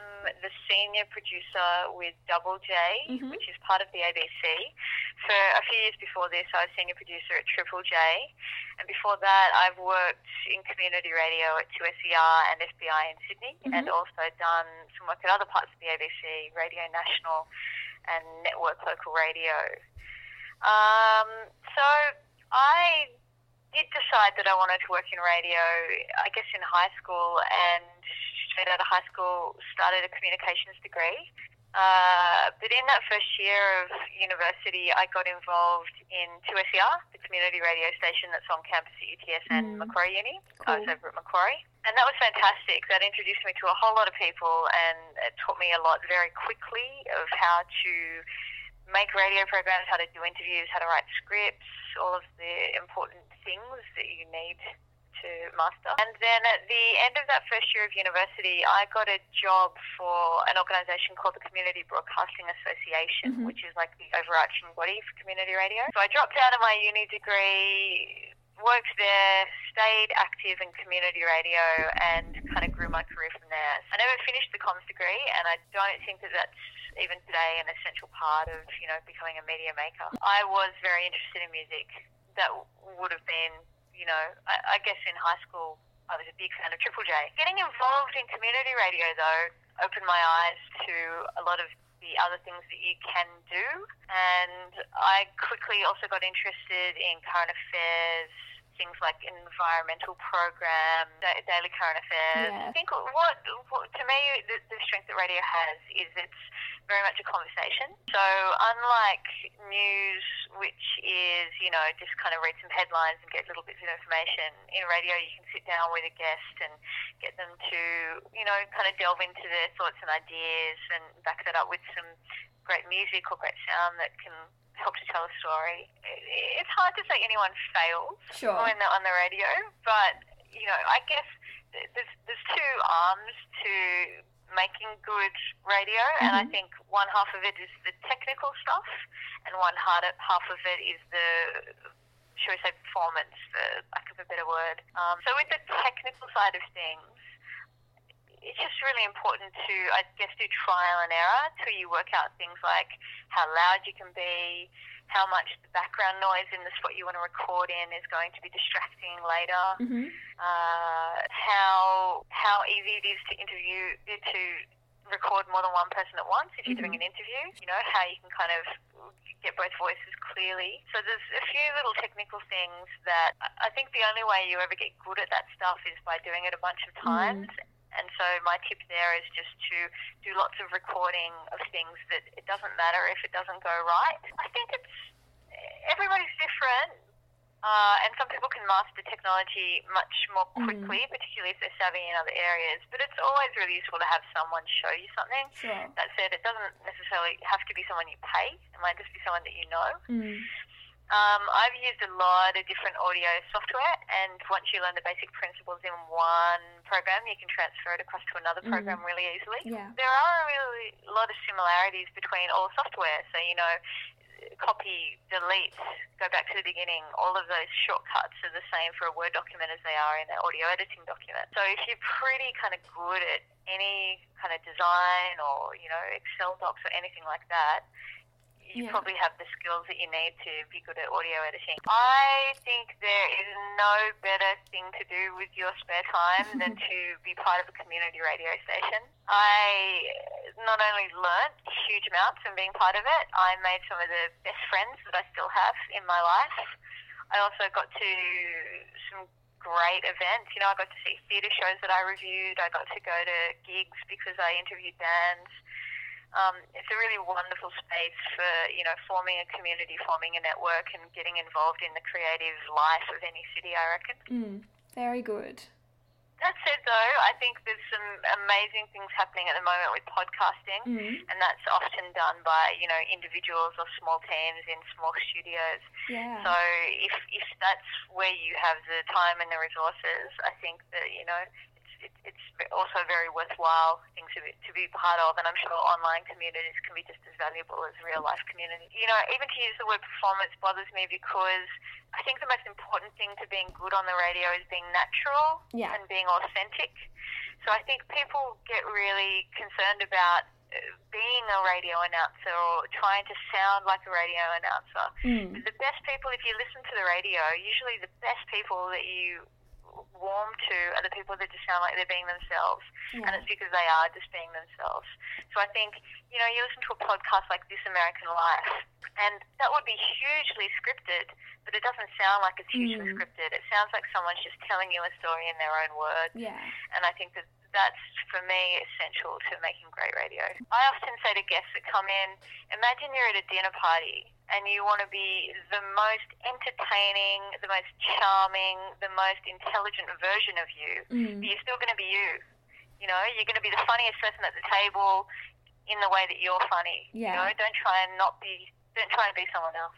am the senior producer with Double J, Mhm. which is part of the ABC. For a few years before this, I was senior producer at Triple J. And before that, I've worked in community radio at 2SER and FBI in Sydney, and Mhm. also done some work at other parts of the ABC, Radio National and Network Local Radio. Um, so I did decide that I wanted to work in radio, I guess in high school, and straight out of high school started a communications degree. Uh, but in that first year of university, I got involved in 2SER, the community radio station that's on campus at UTS and Mm. Macquarie Uni. I was over at Macquarie. And that was fantastic. That introduced me to a whole lot of people and it taught me a lot very quickly of how to make radio programs, how to do interviews, how to write scripts, all of the important things that you need to master. And then at the end of that first year of university, I got a job for an organisation called the Community Broadcasting Association, Mhm. which is like the overarching body for community radio. So I dropped out of my uni degree, worked there, stayed active in community radio, and kind of grew my career from there. I never finished the comms degree, and I don't think that that's even today an essential part of you know becoming a media maker. I was very interested in music. That would have been you know I, I guess in high school I was a big fan of Triple J. Getting involved in community radio though opened my eyes to a lot of the other things that you can do, and I quickly also got interested in current affairs. Things like environmental programs, daily current affairs. Yeah. I think what, what to me the, the strength that radio has is it's very much a conversation. So unlike news, which is you know just kind of read some headlines and get little bits of information, in radio you can sit down with a guest and get them to you know kind of delve into their thoughts and ideas and back that up with some great music or great sound that can help to tell a story. It's hard to say anyone fails Sure. when they're on the radio, but you know, I guess there's there's two arms to making good radio, and I Mhm. think one half of it is the technical stuff, and one half of it is the shall we say performance, for lack of a better word. Um, so with the technical side of things, it's just really important to, I guess, do trial and error till you work out things like how loud you can be, how much the background noise in the spot you want to record in is going to be distracting later, hmm uh, how how easy it is to interview to record more than one person at once if you're doing Mhm. an interview. You know how you can kind of get both voices clearly. So there's a few little technical things that I- I think the only way you ever get good at that stuff is by doing it a bunch of times. And so my tip there is just to do lots of recording of things that it doesn't matter if it doesn't go right. I think it's everybody's different. Uh, and some people can master technology much more Mm. quickly, particularly if they're savvy in other areas. But it's always really useful to have someone show you something. Sure. That said, it doesn't necessarily have to be someone you pay. It might just be someone that you know. Mm. Um, I've used a lot of different audio software, and once you learn the basic principles in one program, you can transfer it across to another Mhm. program really easily. Yeah. There are really a lot of similarities between all software. So, you know, copy, delete, go back to the beginning, all of those shortcuts are the same for a Word document as they are in an audio editing document. So if you're pretty kind of good at any kind of design or, you know, Excel docs or anything like that, you Yeah. probably have the skills that you need to be good at audio editing. I think there is no better thing to do with your spare time than to be part of a community radio station. I not only learnt huge amounts from being part of it, I made some of the best friends that I still have in my life. I also got to some great events. You know, I got to see theatre shows that I reviewed. I got to go to gigs because I interviewed bands. Um, it's a really wonderful space for you know forming a community, forming a network, and getting involved in the creative life of any city. I reckon. Mm. Very good. That said, though, I think there's some amazing things happening at the moment with podcasting, Mm. and that's often done by you know individuals or small teams in small studios. Yeah. So if if that's where you have the time and the resources, I think that you know it, it's also very worthwhile thing to be, to be part of. And I'm sure online communities can be just as valuable as real life communities. You know, even to use the word performance bothers me because I think the most important thing to being good on the radio is being natural Yeah. and being authentic. So I think people get really concerned about uh, being a radio announcer or trying to sound like a radio announcer. Mm. The best people, if you listen to the radio, usually the best people that you warm to are the people that just sound like they're being themselves. And it's because they are just being themselves. So I think, you know, you listen to a podcast like This American Life, and that would be hugely scripted, but it doesn't sound like it's hugely Mm. scripted. It sounds like someone's just telling you a story in their own words. Yeah. And I think that that's, for me, essential to making great radio. I often say to guests that come in, imagine you're at a dinner party and you want to be the most entertaining, the most charming, the most intelligent version of you. But Mm. you're still going to be you. You know, you're going to be the funniest person at the table in the way that you're funny. You Yeah. know, don't try and not be, don't try and be someone else.